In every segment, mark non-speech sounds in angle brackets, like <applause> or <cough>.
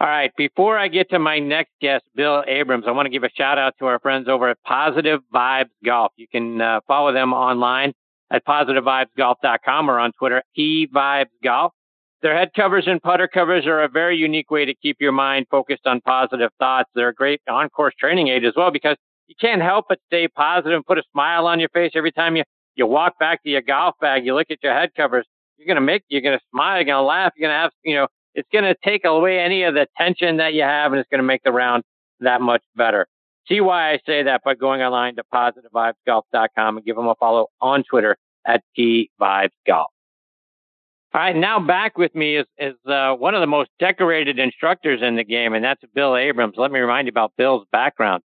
All right. Before I get to my next guest, Bill Abrams, I want to give a shout out to our friends over at Positive Vibes Golf. You can uh, follow them online at positivevibesgolf.com or on Twitter, pvibesgolf. Their head covers and putter covers are a very unique way to keep your mind focused on positive thoughts. They're a great on-course training aid as well because you can't help but stay positive and put a smile on your face every time you, you walk back to your golf bag. You look at your head covers. You're going to make, you're going to smile, you're going to laugh, you're going to have, you know, it's going to take away any of the tension that you have and it's going to make the round that much better. See why I say that by going online to positivevibesgolf.com and give them a follow on Twitter at pvibesgolf. All right, now back with me is, is uh, one of the most decorated instructors in the game, and that's Bill Abrams. Let me remind you about Bill's background.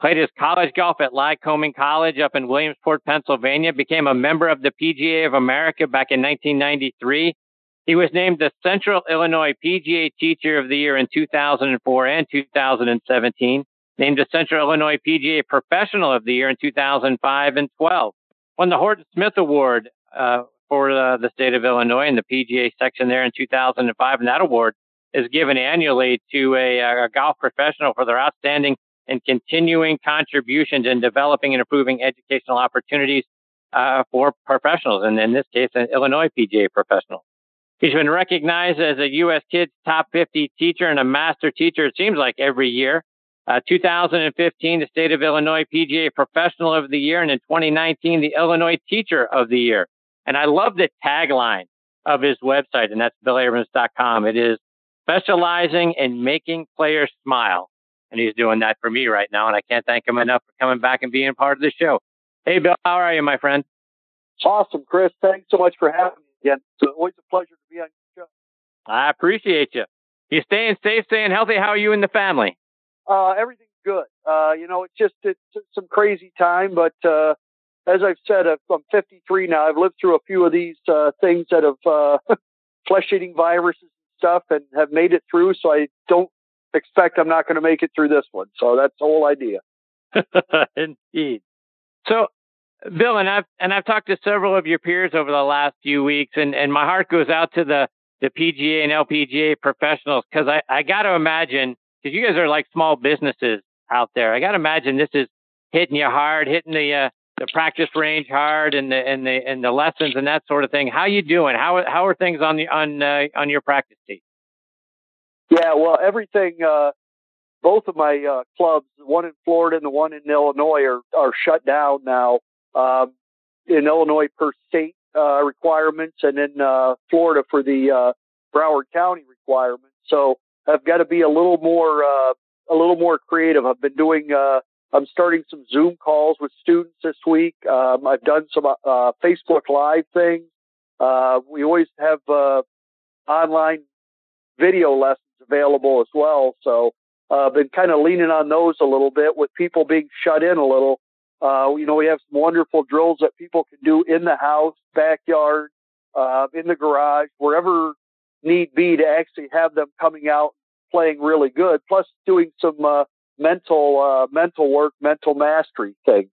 Played his college golf at Lycoming College up in Williamsport, Pennsylvania. Became a member of the PGA of America back in 1993. He was named the Central Illinois PGA Teacher of the Year in 2004 and 2017. Named the Central Illinois PGA Professional of the Year in 2005 and 12. Won the Horton Smith Award uh, for uh, the state of Illinois in the PGA section there in 2005. And that award is given annually to a, a golf professional for their outstanding and continuing contributions in developing and improving educational opportunities uh, for professionals, and in this case, an Illinois PGA professional. He's been recognized as a U.S. Kids Top 50 teacher and a master teacher, it seems like every year. Uh, 2015, the state of Illinois PGA Professional of the Year, and in 2019, the Illinois Teacher of the Year. And I love the tagline of his website, and that's billabrams.com. It is specializing in making players smile. And he's doing that for me right now. And I can't thank him enough for coming back and being part of the show. Hey, Bill, how are you, my friend? Awesome, Chris. Thanks so much for having me again. It's always a pleasure to be on your show. I appreciate you. You staying safe, staying healthy? How are you and the family? Uh, everything's good. Uh, you know, it's just it's, it's some crazy time, but uh, as I've said, I'm 53 now. I've lived through a few of these uh, things that have uh, <laughs> flesh-eating viruses and stuff, and have made it through. So I don't expect I'm not going to make it through this one. So that's the whole idea. <laughs> Indeed. So, Bill, and I've and I've talked to several of your peers over the last few weeks, and and my heart goes out to the the PGA and LPGA professionals because I I got to imagine because you guys are like small businesses out there. I got to imagine this is hitting you hard, hitting the uh, the practice range hard, and the and the and the lessons and that sort of thing. How you doing? How how are things on the on uh, on your practice team? Yeah, well, everything. Uh, both of my uh, clubs, one in Florida and the one in Illinois, are are shut down now. Um, in Illinois per state uh, requirements, and in uh, Florida for the uh, Broward County requirements. So I've got to be a little more uh, a little more creative. I've been doing. Uh, I'm starting some Zoom calls with students this week. Um, I've done some uh, Facebook Live things. Uh, we always have uh, online video lessons available as well. So I've uh, been kind of leaning on those a little bit with people being shut in a little. Uh, you know, we have some wonderful drills that people can do in the house, backyard, uh, in the garage, wherever need be to actually have them coming out playing really good. Plus doing some, uh, mental, uh, mental work, mental mastery thing.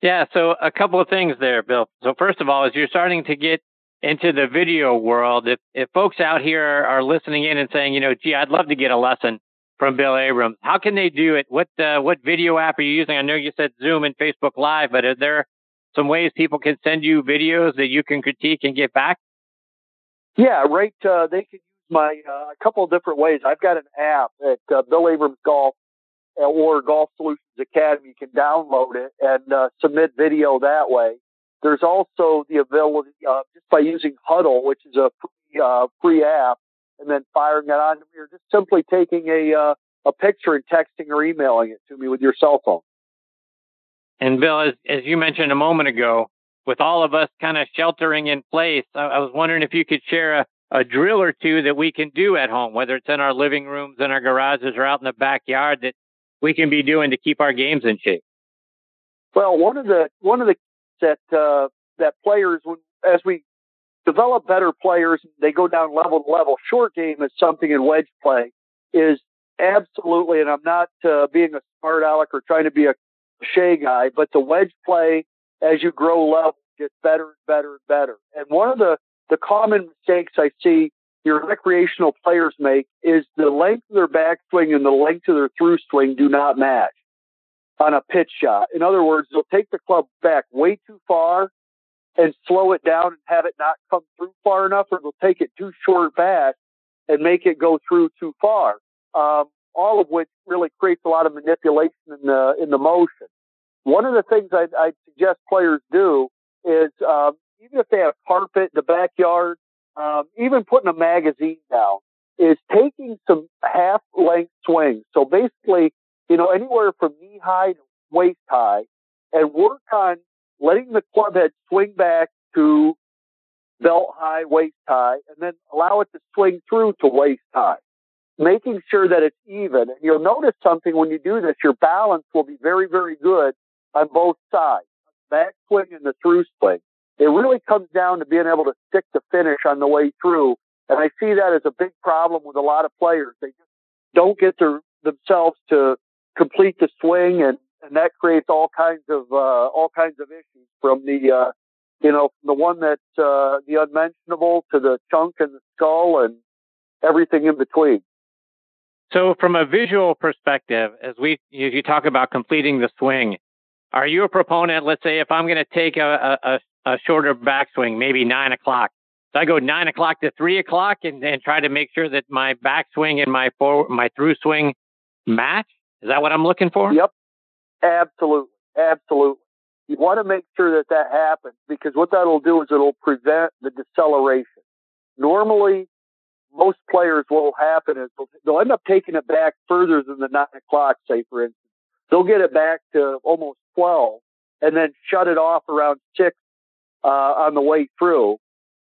Yeah. So a couple of things there, Bill. So first of all, as you're starting to get into the video world, if, if folks out here are, are listening in and saying, you know, gee, I'd love to get a lesson from Bill Abrams, how can they do it? What uh, what video app are you using? I know you said Zoom and Facebook Live, but are there some ways people can send you videos that you can critique and get back? Yeah, right. Uh, they can use my uh, a couple of different ways. I've got an app at uh, Bill Abrams Golf uh, or Golf Solutions Academy. You can download it and uh, submit video that way. There's also the ability, uh, just by using Hudl, which is a free, free app, and then firing it on to me, or just simply taking a, uh, a picture and texting or emailing it to me with your cell phone. And Bill, as, as you mentioned a moment ago, with all of us kind of sheltering in place, I, I was wondering if you could share a, a drill or two that we can do at home, whether it's in our living rooms, in our garages, or out in the backyard that we can be doing to keep our games in shape. Well, one of the one of the that uh, that players, as we develop better players, they go down level to level. Short game is something in wedge play is absolutely, and I'm not uh, being a smart aleck or trying to be a cliche guy, but the wedge play as you grow level gets better and better and better. And one of the the common mistakes I see your recreational players make is the length of their backswing and the length of their through swing do not match on a pitch shot. In other words, they'll take the club back way too far and slow it down and have it not come through far enough, or they'll take it too short back and make it go through too far. Um, all of which really creates a lot of manipulation in the in the motion. One of the things I'd, I'd suggest players do is um, even if they have carpet in the backyard, um, even putting a magazine down, is taking some half length swings. So basically, you know, anywhere from knee high to waist high, and work on letting the club head swing back to belt high, waist high, and then allow it to swing through to waist high, making sure that it's even. And you'll notice something when you do this, your balance will be very, very good on both sides, back swing and the through swing. It really comes down to being able to stick the finish on the way through. And I see that as a big problem with a lot of players. They just don't get their, themselves to complete the swing and, and that creates all kinds of, uh, all kinds of issues from the, uh, you know, from the one that, uh, the unmentionable to the chunk and the skull and everything in between. So from a visual perspective, as we, as you talk about completing the swing, are you a proponent? Let's say if I'm going to take a, a, a shorter backswing, maybe nine o'clock. So I go nine o'clock to three o'clock and, and try to make sure that my backswing and my forward, my through swing match. Is that what I'm looking for? Yep. Absolutely. Absolutely. You want to make sure that that happens because what that'll do is it'll prevent the deceleration. Normally, most players, what will happen is they'll, end up taking it back further than the nine o'clock, say, for instance. They'll get it back to almost 12 and then shut it off around six uh, on the way through.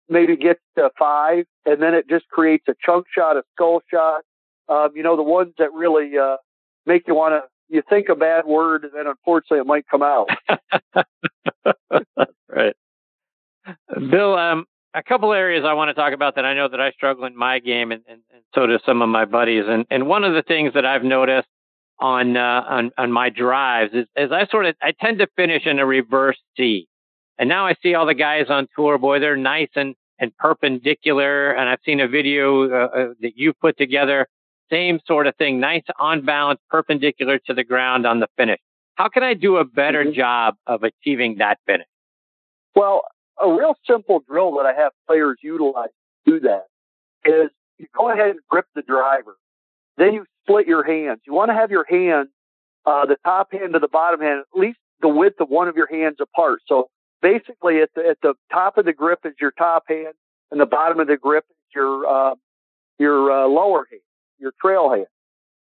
Maybe get to five, and then it just creates a chunk shot, a skull shot. Um, you know, the ones that really uh, make you want to. You think a bad word, and then unfortunately, it might come out. <laughs> right, Bill. Um, a couple areas I want to talk about that I know that I struggle in my game, and, and, and so do some of my buddies. And and one of the things that I've noticed on uh, on on my drives is, is I sort of I tend to finish in a reverse C. And now I see all the guys on tour, boy, they're nice and, and perpendicular. And I've seen a video uh, uh, that you put together, same sort of thing, nice on balance, perpendicular to the ground on the finish. How can I do a better mm-hmm. job of achieving that finish? Well, a real simple drill that I have players utilize to do that is you go ahead and grip the driver. Then you split your hands. You want to have your hands, uh, the top hand to the bottom hand, at least the width of one of your hands apart. So basically at the, at the top of the grip is your top hand and the bottom of the grip is your, uh, your uh, lower hand, your trail hand.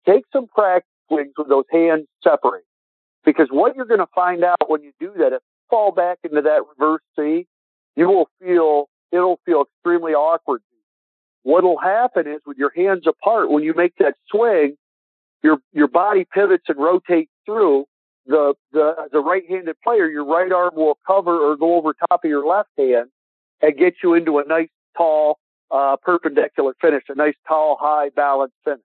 Take some practice swings with those hands separate because what you're going to find out when you do that, if you fall back into that reverse C, you will feel, it'll feel extremely awkward. What'll happen is with your hands apart, when you make that swing, your, your body pivots and rotates through the the the right-handed player, your right arm will cover or go over top of your left hand and get you into a nice tall uh, perpendicular finish, a nice tall high balanced finish.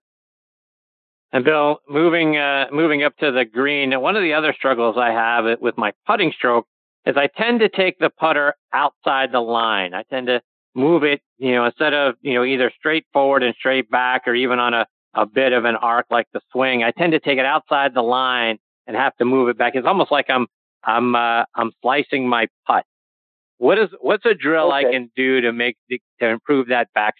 And Bill, moving uh, moving up to the green, one of the other struggles I have with my putting stroke is I tend to take the putter outside the line. I tend to move it, you know, instead of you know either straight forward and straight back, or even on a a bit of an arc like the swing. I tend to take it outside the line and have to move it back. It's almost like I'm I'm uh, I'm slicing my putt. What is what's a drill okay. I can do to make the, to improve that back?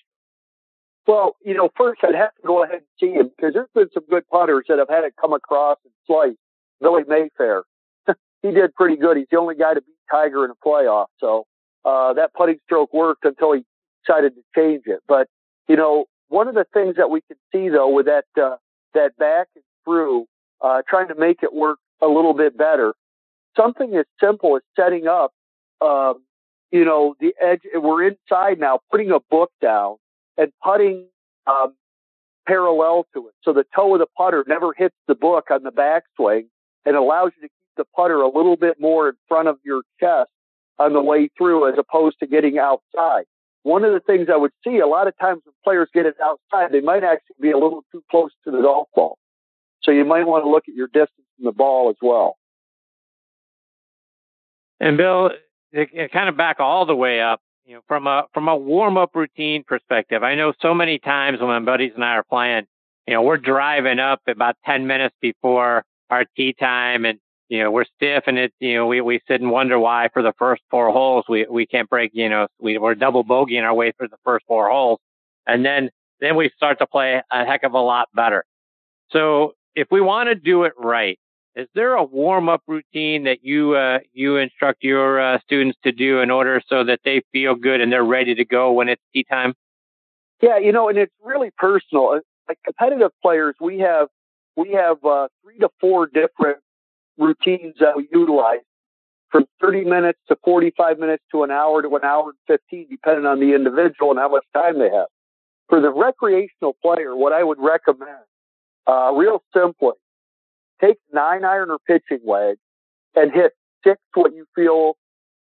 Well, you know, first I'd have to go ahead and see him because there's been some good putters that have had it come across and slice. Billy Mayfair, <laughs> he did pretty good. He's the only guy to beat Tiger in a playoff. So uh, that putting stroke worked until he decided to change it. But you know, one of the things that we can see though with that uh, that back and through uh, trying to make it work a little bit better. Something as simple as setting up, um, you know, the edge. We're inside now, putting a book down and putting um, parallel to it, so the toe of the putter never hits the book on the backswing, and allows you to keep the putter a little bit more in front of your chest on the way through, as opposed to getting outside. One of the things I would see a lot of times when players get it outside, they might actually be a little too close to the golf ball. So you might want to look at your distance from the ball as well. And Bill, kind of back all the way up you know, from a from a warm up routine perspective, I know so many times when my buddies and I are playing, you know, we're driving up about ten minutes before our tee time, and you know, we're stiff, and it's you know, we we sit and wonder why for the first four holes we we can't break, you know, we we're double bogeying our way through the first four holes, and then then we start to play a heck of a lot better. So if we want to do it right, is there a warm up routine that you uh, you instruct your uh, students to do in order so that they feel good and they're ready to go when it's tee time? Yeah, you know, and it's really personal. Uh, like competitive players, we have we have uh, three to four different routines that we utilize from 30 minutes to 45 minutes to an hour to an hour and 15, depending on the individual and how much time they have. For the recreational player, what I would recommend, uh, real simply, take nine iron or pitching wedge and hit six what you feel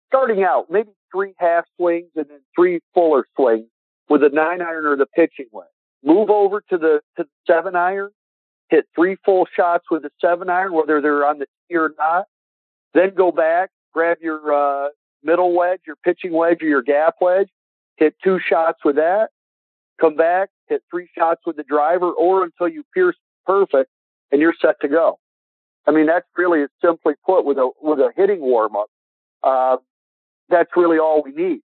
starting out, maybe three half swings and then three fuller swings with a nine iron or the pitching wedge. Move over to the to the seven iron, hit three full shots with the seven iron, whether they're on the tee or not. Then go back, grab your uh, middle wedge, your pitching wedge, or your gap wedge, hit two shots with that. Come back, hit three shots with the driver, or until you pierce perfect, and you're set to go. I mean, that's really simply put with a with a hitting warm up. Uh, that's really all we need.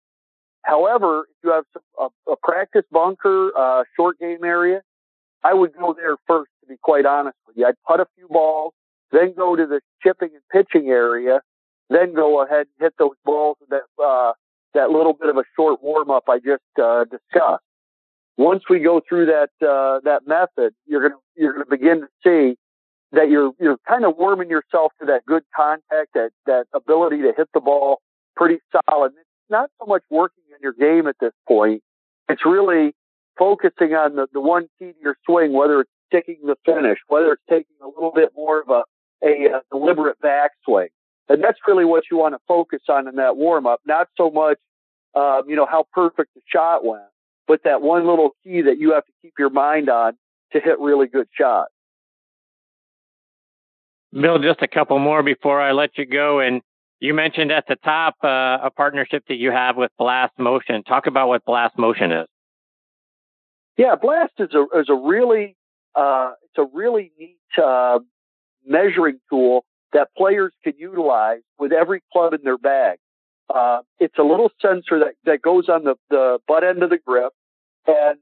However, if you have a, a, practice bunker, uh, short game area, I would go there first. To be quite honest with you, I'd put a few balls, then go to the chipping and pitching area, then go ahead and hit those balls with that uh, that little bit of a short warm up I just uh, discussed. Once we go through that uh, that method, you're gonna you're gonna begin to see that you're you're kind of warming yourself to that good contact, that that ability to hit the ball pretty solid. It's not so much working on your game at this point. It's really focusing on the, the one key to your swing, whether it's sticking the finish, whether it's taking a little bit more of a, a, a deliberate backswing. And that's really what you want to focus on in that warm up, not so much, um, you know, how perfect the shot went, but that one little key that you have to keep your mind on to hit really good shots. Bill, just a couple more before I let you go. And you mentioned at the top uh, a partnership that you have with Blast Motion. Talk about what Blast Motion is. Yeah, Blast is a is a really uh, it's a really neat uh, measuring tool that players can utilize with every club in their bag. Uh, it's a little sensor that, that goes on the, the butt end of the grip and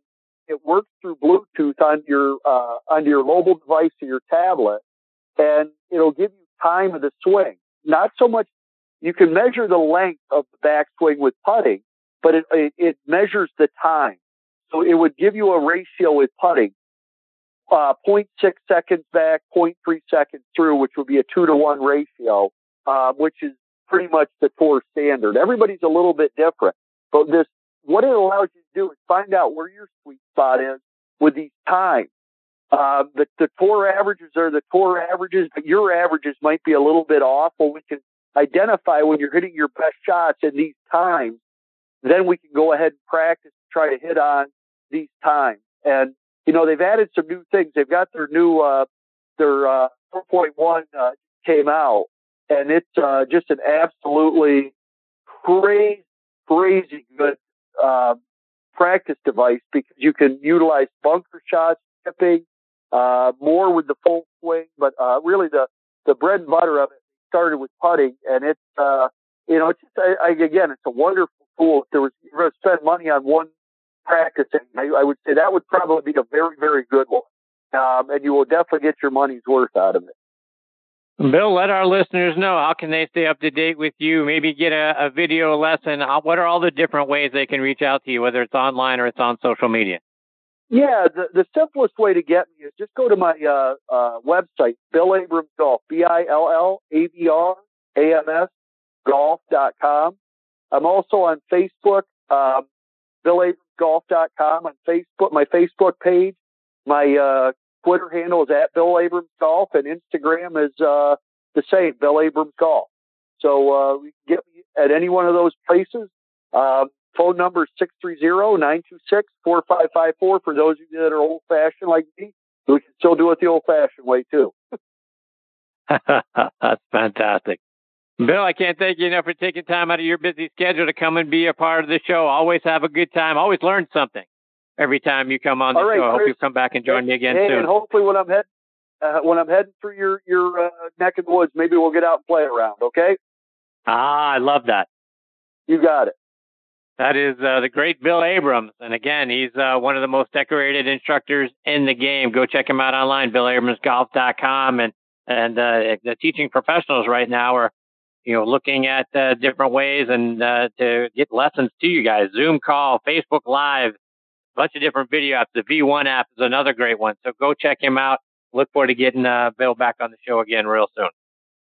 it works through Bluetooth on your, uh, on your mobile device or your tablet and it'll give you time of the swing. Not so much you can measure the length of the backswing with putting, but it, it, it, measures the time. So it would give you a ratio with putting, uh, 0.6 seconds back, 0.3 seconds through, which would be a two to one ratio, uh, which is pretty much the tour standard. Everybody's a little bit different, but this, what it allows you to do is find out where your sweet spot is with these times. Uh, the, the tour averages are the tour averages, but your averages might be a little bit off. Well, we can identify when you're hitting your best shots in these times. Then we can go ahead and practice, try to hit on these times. And, you know, they've added some new things. They've got their new, uh, their, uh, 4.1, uh, came out and it's, uh, just an absolutely crazy, crazy good, uh, practice device because you can utilize bunker shots, tipping, uh, more with the full swing, but uh, really the the bread and butter of it started with putting, and it's uh, you know it's just, I, I, again it's a wonderful tool. If there was you're going to spend money on one practicing, I, I would say that would probably be a very very good one, um, and you will definitely get your money's worth out of it. Bill, let our listeners know how can they stay up to date with you. Maybe get a, a video lesson. What are all the different ways they can reach out to you, whether it's online or it's on social media? Yeah, the, the simplest way to get me is just go to my uh, uh, website, Bill Abrams Golf, B I L L A B R A M S golf.com. I'm also on Facebook, um, BillAbramsGolf.com on Facebook, my Facebook page. My uh, Twitter handle is at Bill Abrams Golf, and Instagram is uh, the same, Bill Abrams Golf. So uh, get me at any one of those places. Um, Phone number is 630-926-4554 for those of you that are old fashioned like me. We can still do it the old fashioned way too. <laughs> That's fantastic. Bill, I can't thank you enough for taking time out of your busy schedule to come and be a part of the show. Always have a good time. Always learn something every time you come on the right, show. I hope you come back and join me again soon. and hopefully when I'm heading uh, when I'm heading through your your uh, neck of the woods, maybe we'll get out and play around. Okay, Ah, I love that. you got it. That is uh, the great Bill Abrams. And again, he's uh, one of the most decorated instructors in the game. Go check him out online, BillAbramsGolf.com. And, and uh, the teaching professionals right now are, you know, looking at uh, different ways and uh, to get lessons to you guys. Zoom call, Facebook Live, bunch of different video apps. The V1 app is another great one. So go check him out. Look forward to getting uh, Bill back on the show again real soon.